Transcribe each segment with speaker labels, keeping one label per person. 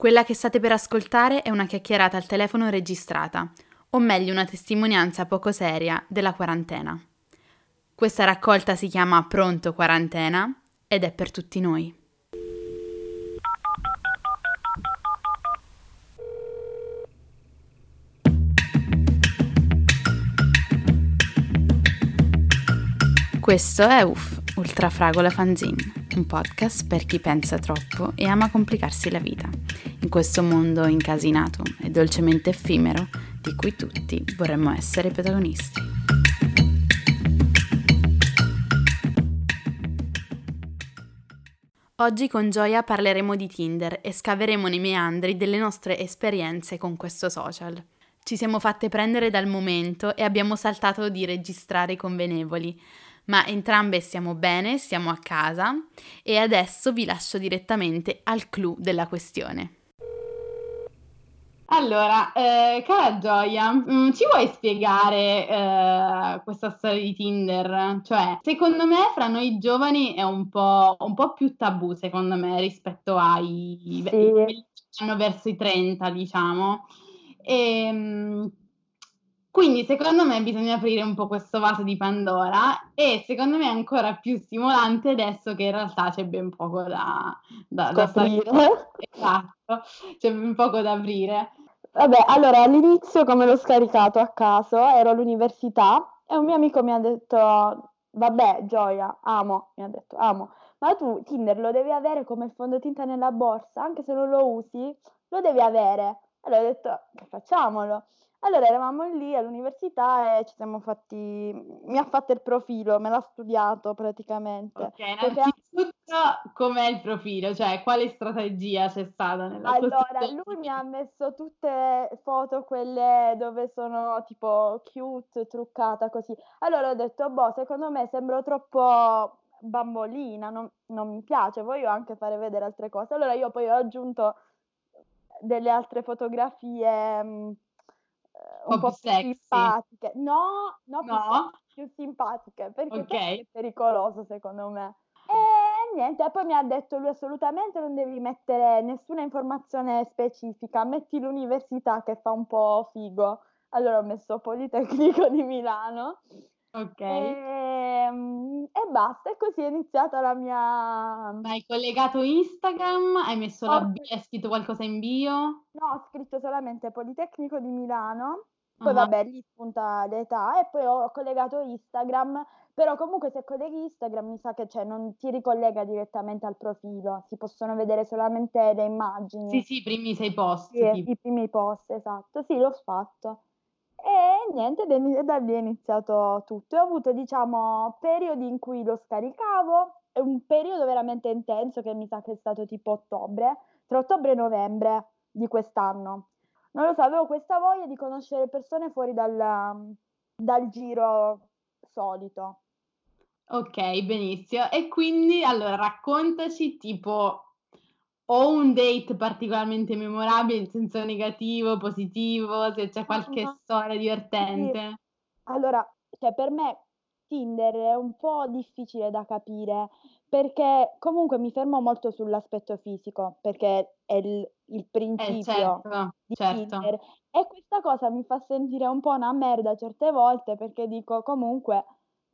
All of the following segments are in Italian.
Speaker 1: Quella che state per ascoltare è una chiacchierata al telefono registrata, o meglio una testimonianza poco seria della quarantena. Questa raccolta si chiama Pronto Quarantena ed è per tutti noi. Questo è UF, Ultrafragola Fanzine un podcast per chi pensa troppo e ama complicarsi la vita, in questo mondo incasinato e dolcemente effimero di cui tutti vorremmo essere protagonisti. Oggi con Gioia parleremo di Tinder e scaveremo nei meandri delle nostre esperienze con questo social. Ci siamo fatte prendere dal momento e abbiamo saltato di registrare i convenevoli, ma entrambe stiamo bene, siamo a casa e adesso vi lascio direttamente al clou della questione.
Speaker 2: Allora, eh, cara Gioia, mh, mm, ci vuoi spiegare eh, questa storia di Tinder? Cioè, secondo me fra noi giovani è un po', un po più tabù, secondo me, rispetto ai sì. che hanno verso i 30, diciamo. E, ehm, quindi secondo me bisogna aprire un po' questo vaso di Pandora e secondo me è ancora più stimolante adesso che in realtà c'è ben poco da, da, da Esatto, c'è ben poco da aprire.
Speaker 3: Vabbè, allora all'inizio come l'ho scaricato a caso, ero all'università e un mio amico mi ha detto, vabbè Gioia, amo, mi ha detto, amo, ma tu Tinder lo devi avere come il fondotinta nella borsa, anche se non lo usi, lo devi avere. Allora ho detto, facciamolo. Allora eravamo lì all'università e ci siamo fatti mi ha fatto il profilo, me l'ha studiato praticamente.
Speaker 2: Ok, innanzitutto anche... com'è il profilo? Cioè, quale strategia c'è stata nella
Speaker 3: Allora, lui mi ha messo tutte foto quelle dove sono tipo cute, truccata così. Allora ho detto, boh, secondo me sembro troppo bambolina, non, non mi piace, voglio anche fare vedere altre cose. Allora io poi ho aggiunto delle altre fotografie un po' più simpatiche. No, no, no? Più, simpatiche, perché okay. è pericoloso secondo me. E niente, poi mi ha detto lui assolutamente non devi mettere nessuna informazione specifica, metti l'università che fa un po' figo. Allora ho messo Politecnico di Milano
Speaker 2: Ok.
Speaker 3: Ehm, e basta, e così è iniziata la mia
Speaker 2: Ma hai collegato Instagram? Hai messo la Ho hai scritto qualcosa in bio?
Speaker 3: no, ho scritto solamente Politecnico di Milano, poi Ah-ah. vabbè lì spunta l'età e poi ho collegato Instagram, però comunque se colleghi Instagram mi sa che cioè non ti ricollega direttamente al profilo, si possono vedere solamente le immagini.
Speaker 2: Sì, sì, i primi 6 post,
Speaker 3: Sì, tipo. i primi post, esatto. Sì, l'ho fatto. E niente, da lì è iniziato tutto. Ho avuto, diciamo, periodi in cui lo scaricavo, un periodo veramente intenso che mi sa che è stato tipo ottobre, tra ottobre e novembre di quest'anno. Non lo so, avevo questa voglia di conoscere persone fuori dal, dal giro solito.
Speaker 2: Ok, benissimo. E quindi, allora, raccontaci tipo o un date particolarmente memorabile in senso negativo, positivo, se c'è qualche uh-huh. storia divertente.
Speaker 3: Allora, cioè per me Tinder è un po' difficile da capire perché comunque mi fermo molto sull'aspetto fisico perché è il, il eh, principio eh certo, di certo. Tinder e questa cosa mi fa sentire un po' una merda certe volte perché dico comunque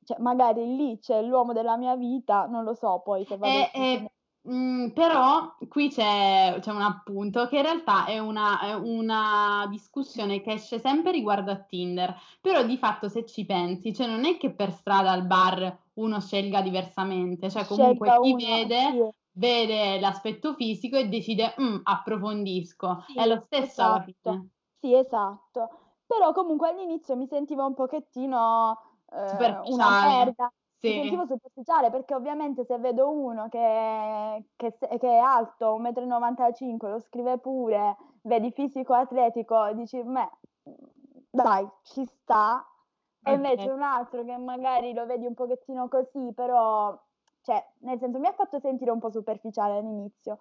Speaker 3: cioè, magari lì c'è l'uomo della mia vita, non lo so poi se vado
Speaker 2: eh, eh, Mhmm, però qui c'è c'è un appunto che in realtà è una è una discussione che esce sempre riguardo a Tinder, però di fatto se ci pensi, cioè non è che per strada al bar uno scelga diversamente, cioè comunque Scelga chi uno, vede, sì. vede l'aspetto fisico e decide: "Mh, approfondisco". Sì, È lo stesso
Speaker 3: esatto. Sì, esatto. Però comunque all'inizio mi sentivo un pochettino, ehm, una merda. Mi sentivo superficiale perché ovviamente se vedo uno che che che è alto 1,95 m, lo scrive pure, vedi fisico atletico, dici: "Beh, dai, ci sta". E invece un altro che magari lo vedi un pochettino così, però cioè, nel senso mi ha fatto sentire un po' superficiale all'inizio.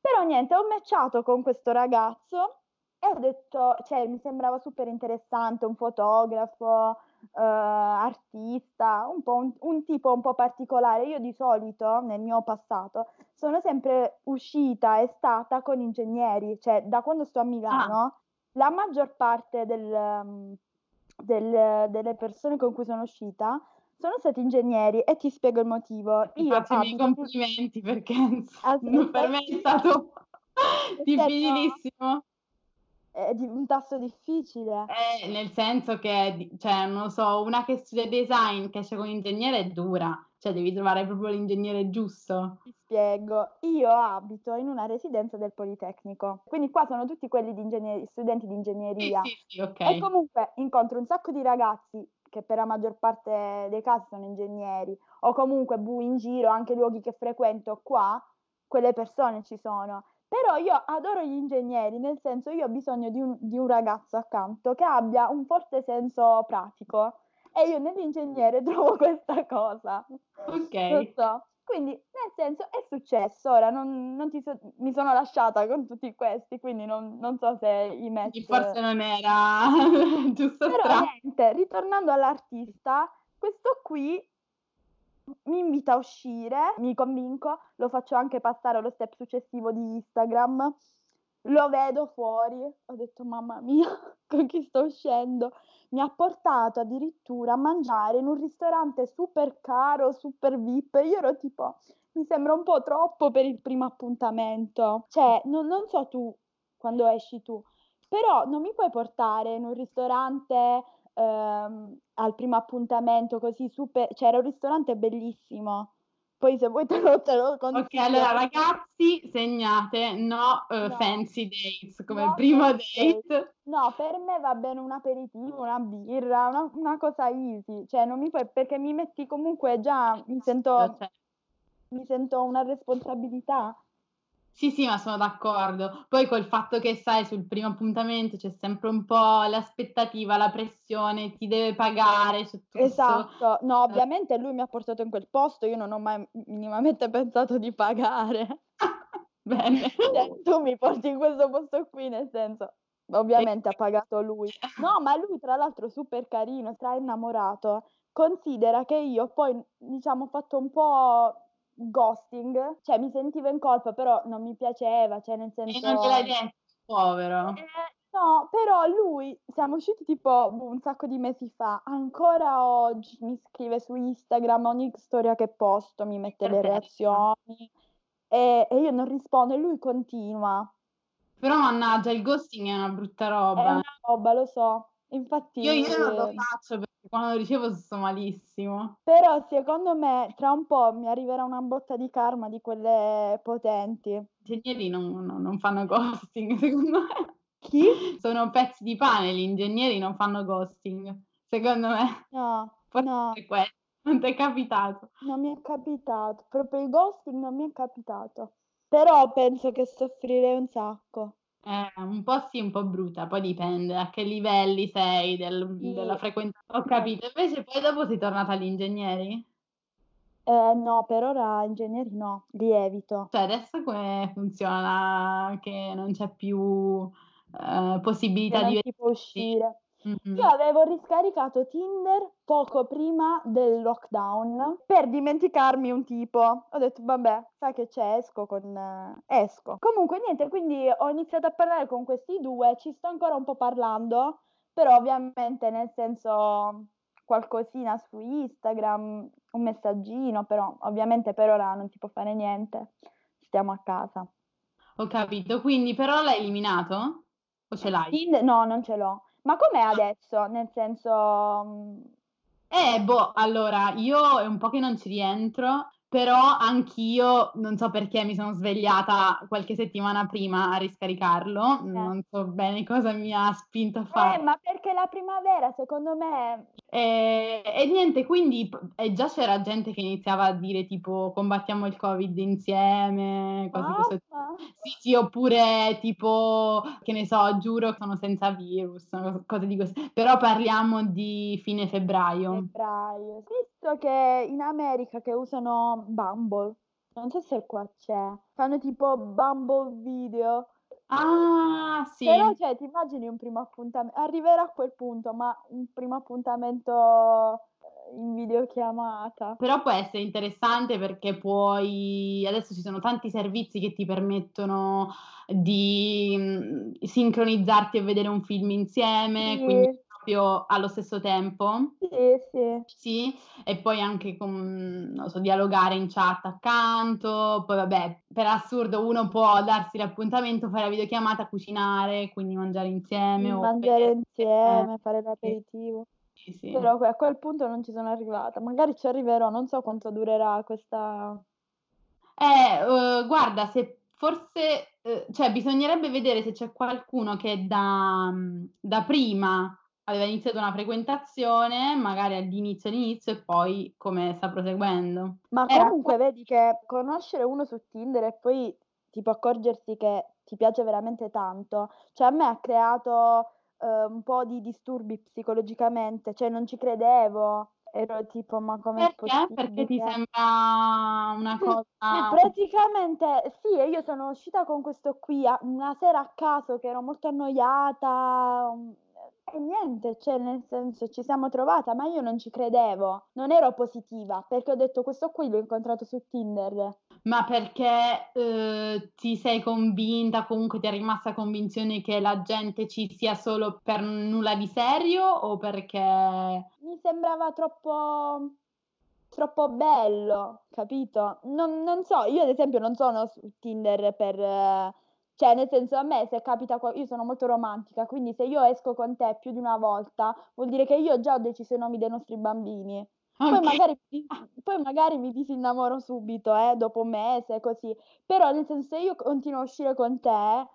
Speaker 3: Però niente, ho matchato con questo ragazzo e ho detto cioè mi sembrava super interessante, un fotografo, artista, un po' un, un tipo un po' particolare. Io di solito, nel mio passato, sono sempre uscita e stata con ingegneri, cioè da quando sto a Milano, la maggior parte del, um, del- delle persone con cui sono uscita sono stati ingegneri e ti spiego il motivo.
Speaker 2: Ti
Speaker 3: Io
Speaker 2: faccio i miei complimenti perché
Speaker 3: Ah,
Speaker 2: per me è stato difficilissimo.
Speaker 3: È un tasto difficile.
Speaker 2: Eh, nel senso che, cioè, non lo so, una che studia design che esce con ingegnere è dura, cioè devi trovare proprio l'ingegnere giusto.
Speaker 3: Ti spiego, io abito in una residenza del Politecnico, quindi qua sono tutti quelli di ingegneri- studenti di
Speaker 2: Sì,
Speaker 3: ingegneria.
Speaker 2: sì, sì, ok.
Speaker 3: E comunque incontro un sacco di ragazzi che per la maggior parte dei casi sono ingegneri, o comunque bu in giro, anche luoghi che frequento qua, quelle persone ci sono. Però io adoro gli ingegneri, nel senso io ho bisogno di un, di un ragazzo accanto che abbia un forte senso pratico e io nell'ingegnere trovo questa cosa.
Speaker 2: Ok.
Speaker 3: So. Quindi, nel senso, è successo. Ora non, non ti so- mi sono lasciata con tutti questi, quindi non, non so se i match.
Speaker 2: Forse non era giusto
Speaker 3: Però niente, ritornando all'artista, questo qui mi invita a uscire, mi convinco, lo faccio anche passare allo step successivo di Instagram, lo vedo fuori, ho detto mamma mia, con chi sto uscendo? Mi ha portato addirittura a mangiare in un ristorante super caro, super VIP, io ero tipo, mi sembra un po' troppo per il primo appuntamento, cioè non, non so tu quando esci tu, però non mi puoi portare in un ristorante ehm, al primo appuntamento così super, cioè era un ristorante bellissimo. Poi se vuoi te lo, te lo
Speaker 2: Ok,
Speaker 3: consiglio.
Speaker 2: allora ragazzi, segnate, no, eh,
Speaker 3: No.
Speaker 2: fancy dates come
Speaker 3: No
Speaker 2: primo
Speaker 3: fancy
Speaker 2: date.
Speaker 3: No, per me va bene un aperitivo, una birra, una, una cosa easy, cioè non mi puoi, perché mi metti comunque già, mi sento,
Speaker 2: Cioè,
Speaker 3: mi sento una responsabilità.
Speaker 2: Sì, sì, ma sono d'accordo. Poi col fatto che sai, sul primo appuntamento c'è sempre un po' l'aspettativa, la pressione, ti deve pagare su tutto.
Speaker 3: Esatto, no, ovviamente lui mi ha portato in quel posto, io non ho mai minimamente pensato di pagare.
Speaker 2: Bene.
Speaker 3: Cioè, tu mi porti in questo posto qui, nel senso, ovviamente ha pagato lui. No, ma lui tra l'altro super carino, stra innamorato. Considera che io poi, diciamo, ho fatto un po' ghosting, cioè mi sentivo in colpa, però non mi piaceva, cioè nel
Speaker 2: E
Speaker 3: senso...
Speaker 2: non gliel'hai detto, povero.
Speaker 3: Eh, no, però lui, siamo usciti tipo boh, un sacco di mesi fa, ancora oggi mi scrive su Instagram, ogni storia che posto mi mette le
Speaker 2: Perfetto.
Speaker 3: reazioni e, e io non rispondo e lui continua.
Speaker 2: Però mannaggia, il ghosting è una brutta
Speaker 3: È
Speaker 2: roba.
Speaker 3: una roba, lo so. Infatti,
Speaker 2: Io, io non lo
Speaker 3: eh,
Speaker 2: faccio perché quando lo ricevo sto malissimo.
Speaker 3: però secondo me tra un po' mi arriverà una botta di karma di quelle potenti.
Speaker 2: Gli ingegneri non, non- non fanno ghosting, secondo me.
Speaker 3: Chi?
Speaker 2: Sono pezzi di pane, gli ingegneri non fanno ghosting, secondo me.
Speaker 3: No,
Speaker 2: Forse
Speaker 3: no,
Speaker 2: è questo, non ti è capitato.
Speaker 3: non mi è capitato. Proprio il ghosting non mi è capitato. Però penso che soffrirei un sacco.
Speaker 2: Eh, un po' sì, un po' brutta, poi dipende a che livelli sei del-
Speaker 3: Sì.
Speaker 2: della frequentazione. Ho capito, invece poi dopo sei tornata agli ingegneri?
Speaker 3: Eh, no, per ora ingegneri no, li evito.
Speaker 2: Cioè adesso come funziona che non c'è più eh,
Speaker 3: Che
Speaker 2: possibilità
Speaker 3: non
Speaker 2: di
Speaker 3: si può uscire.
Speaker 2: Mhm.
Speaker 3: Io avevo riscaricato Tinder poco prima del lockdown per dimenticarmi un tipo. Ho detto, vabbè, sai che c'è, esco con... esco. Comunque niente, quindi ho iniziato a parlare con questi due, ci sto ancora un po' parlando, però ovviamente nel senso qualcosina su Instagram, un messaggino, però ovviamente per ora non si può fare niente, stiamo a casa.
Speaker 2: Ho capito, quindi però l'hai eliminato? O ce l'hai?
Speaker 3: Tinder, no, non ce l'ho. Ma com'è adesso? Nel senso... mm,
Speaker 2: Eh, boh, allora, io è un po' che non ci rientro, però anch'io non so perché mi sono svegliata qualche settimana prima a riscaricarlo, non so bene cosa mi ha spinto a
Speaker 3: Eh,
Speaker 2: farlo.
Speaker 3: ma perché la primavera, secondo me,
Speaker 2: E, e niente, quindi e già c'era gente che iniziava a dire tipo combattiamo il Covid insieme, cose di questo
Speaker 3: mamma,
Speaker 2: Sì, sì, oppure tipo, che ne so, giuro che sono senza virus, cose di questo. Però parliamo di fine febbraio.
Speaker 3: febbraio. Visto che in America che usano Bumble, non so se qua c'è, fanno tipo Bumble video,
Speaker 2: Ah, sì.
Speaker 3: Però, cioè, ti immagini un primo appuntamento, arriverà a quel punto, ma un primo appuntamento eh, in videochiamata.
Speaker 2: Però può essere interessante perché puoi, adesso ci sono tanti servizi che ti permettono di mm, sincronizzarti e vedere un film insieme,
Speaker 3: Sì.
Speaker 2: quindi proprio allo stesso tempo.
Speaker 3: Sì, sì.
Speaker 2: Sì, e poi anche con, non so, dialogare in chat accanto, poi vabbè, per assurdo uno può darsi l'appuntamento, fare la videochiamata, cucinare, quindi mangiare insieme
Speaker 3: mangiare
Speaker 2: vedere-
Speaker 3: insieme, fare
Speaker 2: sì,
Speaker 3: l'aperitivo.
Speaker 2: sì, sì.
Speaker 3: Però a quel punto non ci sono arrivata. Magari ci arriverò, non so quanto durerà questa...
Speaker 2: Eh, eh, guarda, se forse, eh, cioè bisognerebbe vedere se c'è qualcuno che da, da prima aveva iniziato una frequentazione, magari all'inizio all'inizio e poi come sta proseguendo.
Speaker 3: Ma
Speaker 2: Era-
Speaker 3: comunque vedi che conoscere uno su Tinder e poi tipo accorgersi che ti piace veramente tanto, cioè a me ha creato eh, un po' di disturbi psicologicamente, cioè non ci credevo, ero tipo ma com'è
Speaker 2: Perché? Perché ti
Speaker 3: possibile?
Speaker 2: sembra una cosa...
Speaker 3: praticamente sì, io sono uscita con questo qui una sera a caso che ero molto annoiata e niente, cioè nel senso ci siamo trovata, ma io non ci credevo, non ero positiva perché ho detto questo qui l'ho incontrato su Tinder.
Speaker 2: Ma perché eh, ti sei convinta, comunque ti è rimasta convinzione che la gente ci sia solo per nulla di serio o perché...
Speaker 3: Mi sembrava troppo, troppo bello, capito? Non, non so, io ad esempio non sono su Tinder per... Cioè, nel senso, a me se capita, io sono molto romantica, quindi se io esco con te più di una volta, vuol dire che io già ho deciso i nomi dei nostri bambini. Poi
Speaker 2: Ok.
Speaker 3: magari, poi magari mi disinnamoro subito, eh, dopo un mese, così. Però, nel senso, se io continuo a uscire con te, eh,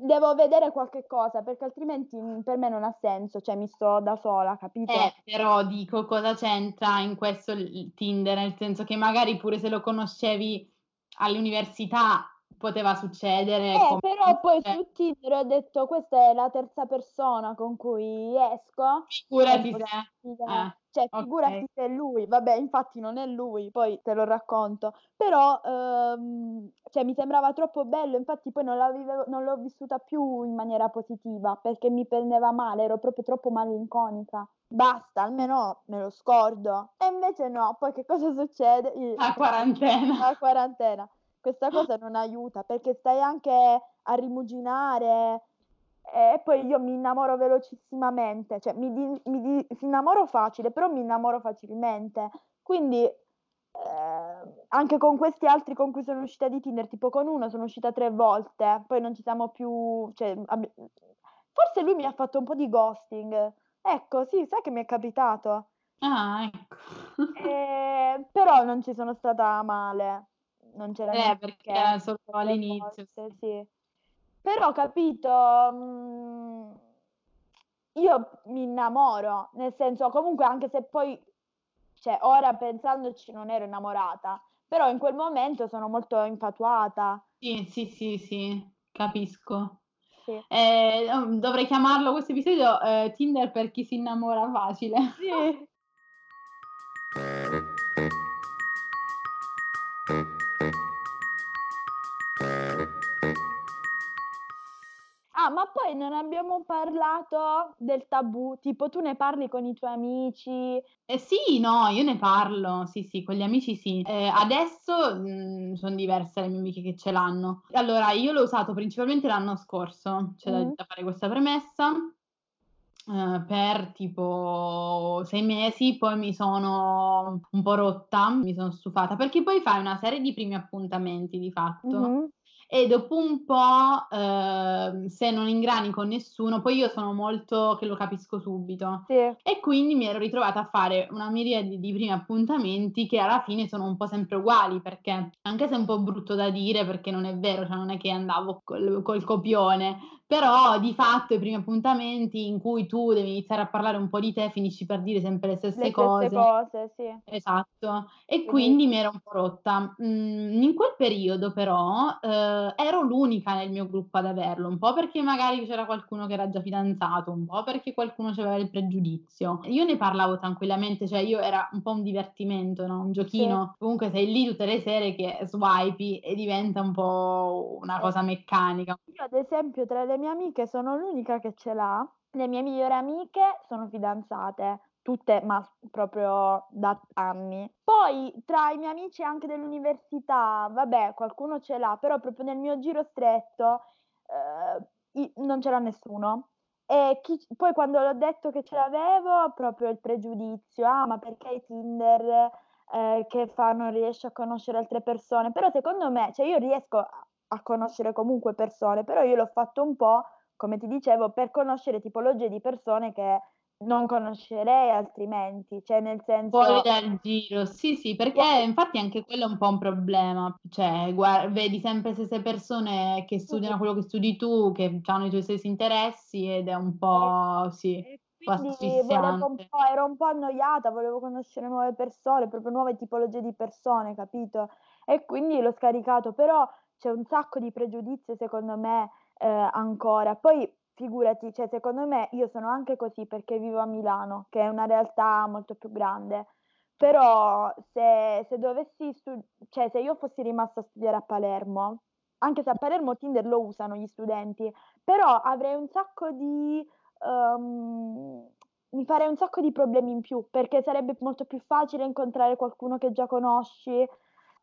Speaker 3: devo vedere qualche cosa, perché altrimenti mm, per me non ha senso, cioè mi sto da sola, capito?
Speaker 2: Eh, però dico cosa c'entra in questo il Tinder, nel senso che magari pure se lo conoscevi all'università poteva succedere.
Speaker 3: Eh, però poi su Tinder ho detto questa è la terza persona con cui esco.
Speaker 2: figurati se...
Speaker 3: impossibile.
Speaker 2: eh,
Speaker 3: Cioè,
Speaker 2: ok.
Speaker 3: figurati se è lui. Vabbè, infatti non è lui, poi te lo racconto. Però, ehm, cioè, mi sembrava troppo bello, infatti poi non, non l'ho vissuta più in maniera positiva, perché mi prendeva male, ero proprio troppo malinconica. Basta, almeno me lo scordo. E invece no, poi che cosa succede?
Speaker 2: La quarantena.
Speaker 3: la quarantena. Questa cosa non aiuta perché stai anche a rimuginare e poi io mi innamoro velocissimamente, cioè mi, di- mi di- si innamoro facile, però mi innamoro facilmente. Quindi eh, anche con questi altri con cui sono uscita di Tinder, tipo con uno sono uscita tre volte, poi non ci siamo più, cioè, abbi- forse lui mi ha fatto un po' di ghosting. Ecco, sì, sai che mi è capitato.
Speaker 2: Ah, ecco.
Speaker 3: Eh, però non ci sono stata male, non c'era
Speaker 2: Eh,
Speaker 3: niente
Speaker 2: perché era solo all'inizio,
Speaker 3: volte, sì. Però capito, mm, io mi innamoro, nel senso comunque anche se poi, cioè ora pensandoci non ero innamorata, però in quel momento sono molto infatuata.
Speaker 2: Sì, sì, sì, sì, capisco.
Speaker 3: Sì.
Speaker 2: Eh, dovrei chiamarlo questo episodio eh, Tinder per chi si innamora facile.
Speaker 3: Sì. ma poi non abbiamo parlato del tabù, tipo tu ne parli con i tuoi amici,
Speaker 2: Eh sì, no, io ne parlo, sì, sì, con gli amici sì. Eh, adesso sono diverse le mie amiche che ce l'hanno. Allora, io l'ho usato principalmente l'anno scorso, c'è da,
Speaker 3: Mm.
Speaker 2: da fare questa premessa, eh, per tipo sei mesi, poi mi sono un po' rotta, mi sono stufata, perché poi fai una serie di primi appuntamenti di fatto.
Speaker 3: Mhm.
Speaker 2: E dopo un po', ehm, se non ingrani con nessuno, poi io sono molto che lo capisco subito.
Speaker 3: Sì.
Speaker 2: E quindi mi ero ritrovata a fare una miriade di primi appuntamenti che alla fine sono un po' sempre uguali, perché anche se è un po' brutto da dire, perché non è vero, cioè non è che andavo col, col copione, però di fatto i primi appuntamenti in cui tu devi iniziare a parlare un po' di te, finisci per dire sempre le stesse
Speaker 3: Le
Speaker 2: cose.
Speaker 3: stesse cose, sì.
Speaker 2: Esatto, e
Speaker 3: Quindi-
Speaker 2: quindi mi ero un po' rotta. Mm, in quel periodo però eh, uhm, ero l'unica nel mio gruppo ad averlo, un po' perché magari c'era qualcuno che era già fidanzato, un po' perché qualcuno c'aveva il pregiudizio. Io ne parlavo tranquillamente, cioè io era un po' un divertimento, no, un giochino.
Speaker 3: Sì.
Speaker 2: Comunque sei lì tutte le sere che swipi e diventa un po' una
Speaker 3: Eh.
Speaker 2: cosa meccanica.
Speaker 3: Io ad esempio tra le mie amiche sono l'unica che ce l'ha. Le mie migliori amiche sono fidanzate, tutte, ma proprio da anni. Poi tra i miei amici anche dell'università, vabbè, qualcuno ce l'ha, però proprio nel mio giro stretto, i non ce l'ha nessuno. E chi poi quando l'ho detto che ce l'avevo, proprio il pregiudizio: "Ah, ma perché hai Tinder? Ehm, che fa? Non riesci a conoscere altre persone?" Però secondo me cioè io riesco a conoscere comunque persone, però io l'ho fatto un po', come ti dicevo, per conoscere tipologie di persone che non conoscerei altrimenti, cioè nel
Speaker 2: Fuori
Speaker 3: senso
Speaker 2: dal giro, sì, sì, perché infatti anche quello è un po' un problema. Cioè, gua vedi sempre le stesse persone che studiano quello che studi tu, che c'hanno i tuoi stessi interessi ed è un po' sì, un po'
Speaker 3: ero un po' annoiata, volevo conoscere nuove persone, proprio nuove tipologie di persone, capito? E quindi l'ho scaricato, però c'è un sacco di pregiudizio secondo me, ehm, ancora. Poi figurati, cioè secondo me io sono anche così perché vivo a Milano, che è una realtà molto più grande, però se se dovessi stu cioè se io fossi rimasta a studiare a Palermo, anche se a Palermo Tinder lo usano gli studenti, però avrei un sacco di uhm, mi farei un sacco di problemi in più, perché sarebbe molto più facile incontrare qualcuno che già conosci.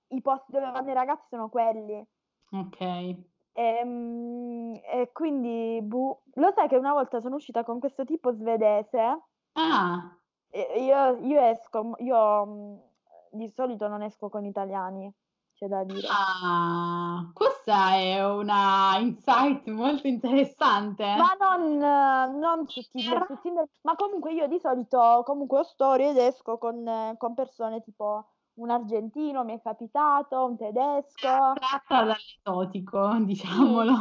Speaker 3: I posti dove vanno i ragazzi sono quelli.
Speaker 2: Okay.
Speaker 3: Ehm, e quindi boh. Lo sai che una volta sono uscita con questo tipo svedese?
Speaker 2: Ah.
Speaker 3: E io io esco io, mhmm, di solito non esco con italiani, c'è da dire.
Speaker 2: Ah, questa è una insight molto interessante.
Speaker 3: Ma non non su Tinder, su Tinder ma comunque io di solito comunque ho storie ed esco con con persone tipo un argentino mi è capitato, un tedesco.
Speaker 2: Attratta dall'esotico,
Speaker 3: Sì,
Speaker 2: diciamolo.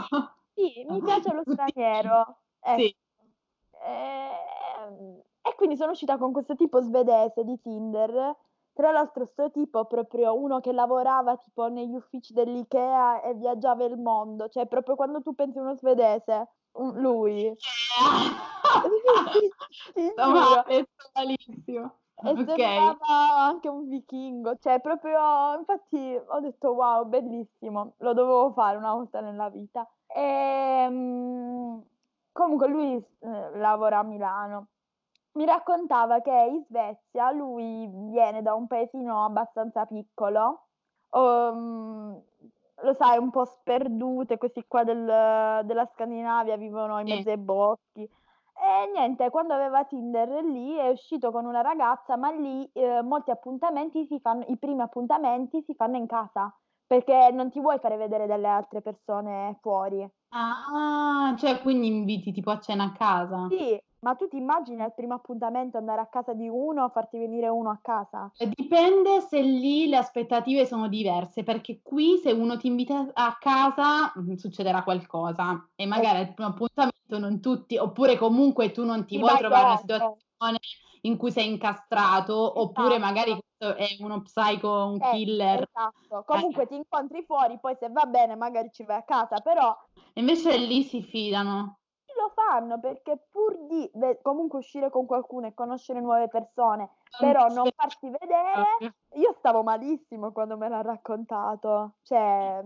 Speaker 3: sì, mi piace lo straniero, ecco.
Speaker 2: Sì.
Speaker 3: Ehm, e quindi sono uscita con questo tipo svedese di Tinder. Tra l'altro 'sto tipo proprio uno che lavorava tipo negli uffici dell'IKEA e viaggiava il mondo, cioè proprio quando tu pensi uno svedese, lui. Sì, sì,
Speaker 2: Sto
Speaker 3: giuro.
Speaker 2: male, sto malissimo.
Speaker 3: E
Speaker 2: Okay.
Speaker 3: sembrava anche un vichingo, cioè proprio infatti ho detto: "Wow, bellissimo, lo dovevo fare una volta nella vita". Ehm, comunque lui s ehm, lavora a Milano. Mi raccontava che in Svezia lui viene da un paesino abbastanza piccolo, uhm, lo sai un po' sperdute, questi qua del della Scandinavia vivono in mezzo ai boschi. E niente, quando aveva Tinder lì è uscito con una ragazza, ma lì, ehm, molti appuntamenti si fanno i primi appuntamenti si fanno in casa, perché non ti vuoi fare vedere dalle altre persone fuori.
Speaker 2: Ah, cioè quindi inviti tipo a cena a casa?
Speaker 3: Sì, ma tu ti immagini al primo appuntamento andare a casa di uno, farti venire uno a casa?
Speaker 2: E dipende se lì le aspettative sono diverse, perché qui se uno ti invita a casa, mhmm, succederà qualcosa e magari al primo appuntamento non tutti oppure comunque tu non ti
Speaker 3: Ti
Speaker 2: vuoi trovare una
Speaker 3: dopo.
Speaker 2: situazione in cui sei incastrato, oppure magari
Speaker 3: Esatto.
Speaker 2: questo è uno psycho, un
Speaker 3: Eh,
Speaker 2: killer.
Speaker 3: esatto. Comunque
Speaker 2: Eh.
Speaker 3: ti incontri fuori, poi se va bene magari ci vai a casa, però
Speaker 2: invece lì si fidano.
Speaker 3: Lo fanno perché pur di ve comunque uscire con qualcuno e conoscere nuove persone, però non farsi vedere io stavo malissimo quando me l'ha raccontato. Cioè,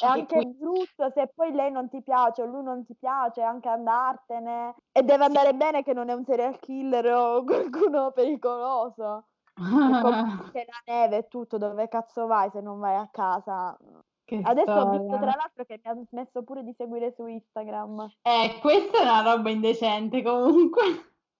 Speaker 3: è anche brutto se poi lei non ti piace o lui non ti piace, anche andartene. E deve andare bene che non è un serial killer o qualcuno pericoloso. C'è la neve e tutto, dove cazzo vai se non vai a casa?
Speaker 2: Che
Speaker 3: Adesso ho visto
Speaker 2: storia.
Speaker 3: tra l'altro che mi ha smesso pure di seguire su Instagram.
Speaker 2: Eh, questa è una roba indecente comunque.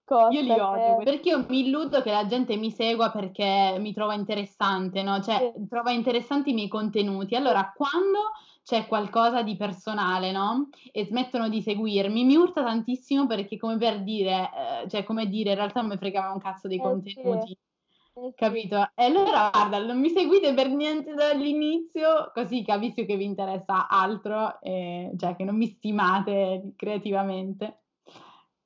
Speaker 3: Cosa?
Speaker 2: Io li odio,
Speaker 3: Perché
Speaker 2: perché io mi illudo che la gente mi segua perché mi trova interessante, no, cioè
Speaker 3: Sì.
Speaker 2: trova interessanti i miei contenuti. Allora quando c'è qualcosa di personale, no, e smettono di seguirmi, mi urta tantissimo perché come per dire ehm, cioè come dire in realtà non me fregava un cazzo dei
Speaker 3: Eh sì.
Speaker 2: contenuti,
Speaker 3: Eh sì.
Speaker 2: capito? E allora guarda, non mi seguite per niente dall'inizio, così capisco che vi interessa altro, ehm, cioè che non mi stimate creativamente.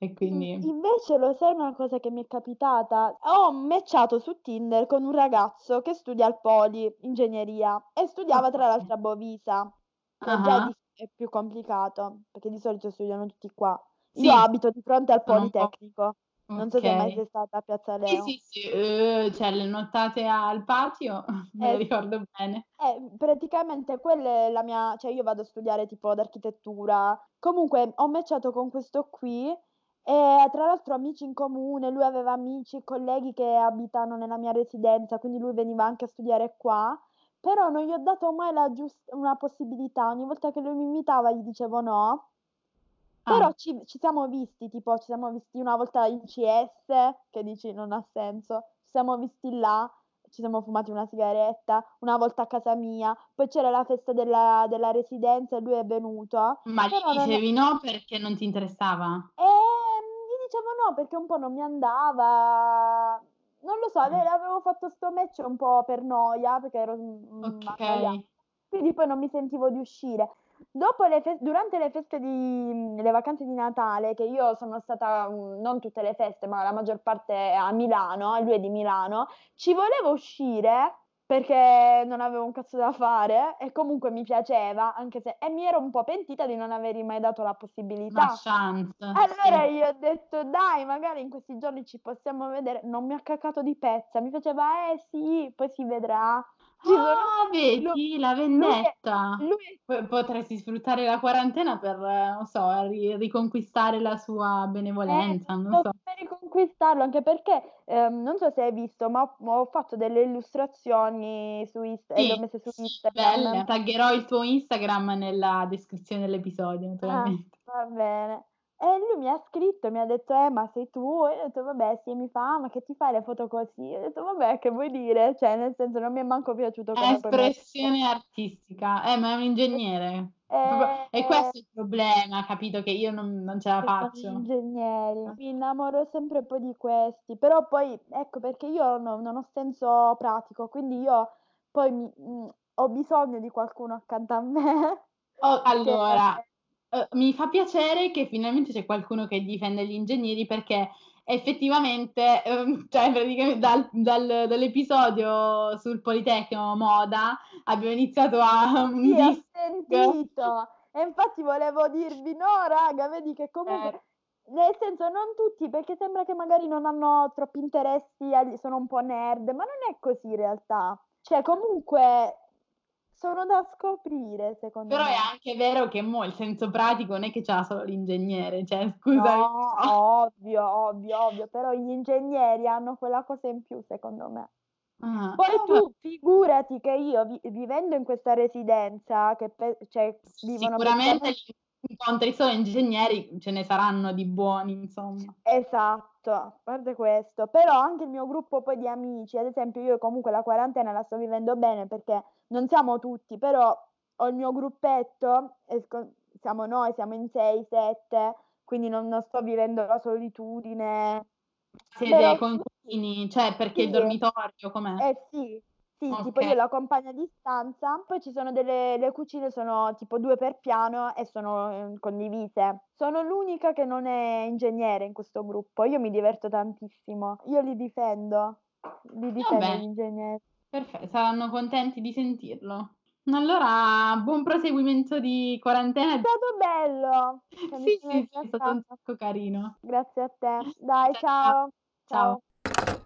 Speaker 2: E quindi
Speaker 3: invece lo sai una cosa che mi è capitata? Ho matchato su Tinder con un ragazzo che studia al Poli, ingegneria, e studiava tra
Speaker 2: Okay.
Speaker 3: l'altro a Bovisa. che già è più complicato, perché di solito studiano tutti qua. Io
Speaker 2: Sì.
Speaker 3: abito di fronte al Politecnico. Non so se mai
Speaker 2: okay.
Speaker 3: sei stata a Piazza
Speaker 2: Sì,
Speaker 3: Leo.
Speaker 2: sì, sì, uhm, cioè le nottate al patio me
Speaker 3: Eh
Speaker 2: ricordo bene.
Speaker 3: Eh, praticamente quella è la mia cioè io vado a studiare tipo d'architettura. Comunque ho matchato con questo qui e tra l'altro amici in comune, lui aveva amici e colleghi che abitano nella mia residenza, quindi lui veniva anche a studiare qua, però non gli ho dato mai la gius una possibilità. Ogni volta che lui mi invitava gli dicevo no. Però
Speaker 2: Ah.
Speaker 3: ci ci siamo visti, tipo ci siamo visti una volta in CS, che dici non ha senso, ci siamo visti là, ci siamo fumati una sigaretta, una volta a casa mia, poi c'era la festa della della residenza e lui è venuto,
Speaker 2: Ma
Speaker 3: però
Speaker 2: gli
Speaker 3: non
Speaker 2: dicevi no perché non ti interessava?
Speaker 3: Gli dicevo no perché un po' non mi andava. Non lo so, le avevo fatto 'sto match un po' per noia, perché ero, mhmm, annoiata.
Speaker 2: Okay.
Speaker 3: Quindi poi non mi sentivo di uscire. Dopo le fes durante le feste di le vacanze di Natale, che io sono stata, non tutte le feste, ma la maggior parte a Milano, e lui è di Milano, ci volevo uscire perché non avevo un cazzo da fare e comunque mi piaceva, anche se e mi ero un po' pentita di non avergli mai dato la
Speaker 2: Una
Speaker 3: possibilità.
Speaker 2: chance,
Speaker 3: Allora
Speaker 2: sì.
Speaker 3: gli ho detto: "Dai, magari in questi giorni ci possiamo vedere." Non mi ha cacato di pezza, mi faceva: "Eh sì, poi si vedrà." Ci sono
Speaker 2: Ah, vedi la
Speaker 3: lui è
Speaker 2: vendetta.
Speaker 3: lui
Speaker 2: P potresti sfruttare la quarantena per, non so, ri riconquistare la sua
Speaker 3: Eh,
Speaker 2: benevolenza, non
Speaker 3: sto
Speaker 2: so.
Speaker 3: per riconquistarlo, anche perché, ehm, non so se hai visto, ma ho ho fatto delle illustrazioni su Insta e le ho
Speaker 2: Sì,
Speaker 3: messe su Instagram.
Speaker 2: belle. Taggerò il tuo Instagram nella descrizione dell'episodio,
Speaker 3: Ah,
Speaker 2: naturalmente.
Speaker 3: va bene. E lui mi ha scritto e mi ha detto: "Eh, ma sei tu?" E io ho detto: "Vabbè, sì." Mi fa: "Ah, ma che ti fai le foto così?" Ho detto: "Vabbè, che vuoi dire?" Cioè, nel senso, non mi è manco piaciuto
Speaker 2: È
Speaker 3: come poi
Speaker 2: espressione artistica. Eh, ma è un ingegnere. Proprio è
Speaker 3: Eh
Speaker 2: questo il problema, capito, che io non non ce la
Speaker 3: Che sono
Speaker 2: faccio.
Speaker 3: ingegneri.
Speaker 2: Eh.
Speaker 3: Mi innamoro sempre poi di questi, però poi ecco perché io no non ho senso pratico, quindi io poi mi mhmm, ho bisogno di qualcuno accanto a me
Speaker 2: Oh,
Speaker 3: che
Speaker 2: allora, uhm, mi fa piacere che finalmente c'è qualcuno che difende gli ingegneri perché effettivamente, uhm, cioè praticame dal dal dall'episodio sul Politecnico moda abbiamo iniziato a un
Speaker 3: Sì, sentito. E infatti volevo dirvi: no raga, vedi che
Speaker 2: Eh.
Speaker 3: comunque nel senso non tutti, perché sembra che magari non hanno troppi interessi, sono un po' nerd, ma non è così in realtà. Cioè comunque sono da scoprire secondo
Speaker 2: Però è
Speaker 3: me.
Speaker 2: anche vero che mo' il senso pratico non è che ce l'ha solo l'ingegnere, cioè scusami
Speaker 3: No, ovvio, ovvio, ovvio, però gli ingegneri hanno quella cosa in più secondo me.
Speaker 2: Ah,
Speaker 3: Poi tu figurati che io vi vivendo in questa residenza che pe cioè vivono
Speaker 2: Sicuramente
Speaker 3: praticamente
Speaker 2: incontri solo ingegneri, ce ne saranno di buoni, insomma.
Speaker 3: Esatto, a parte questo, però anche il mio gruppo poi di amici, ad esempio io comunque la quarantena la sto vivendo bene perché non siamo tutti, però ho il mio gruppetto, siamo noi, siamo in 6, 7, quindi non non sto vivendo la solitudine.
Speaker 2: Siete
Speaker 3: Però
Speaker 2: coinquilini, cioè perché il
Speaker 3: Sì.
Speaker 2: dormitorio com'è?
Speaker 3: Eh sì, sì, tipo
Speaker 2: Okay.
Speaker 3: io la accompagno a distanza, poi ci sono delle le cucine sono tipo 2 per piano e sono, ehm, condivise. Sono l'unica che non è ingegnere in questo gruppo. Io mi diverto tantissimo. Io li difendo. Li difendo
Speaker 2: Vabbè.
Speaker 3: gli ingegneri.
Speaker 2: Perfe saranno contenti di sentirlo. Allora buon proseguimento di quarantena.
Speaker 3: È stato bello. Cioè
Speaker 2: Sì, sì, è stato un sacco carino.
Speaker 3: Grazie a te. Dai, ciao.
Speaker 2: Ciao.
Speaker 3: Ciao.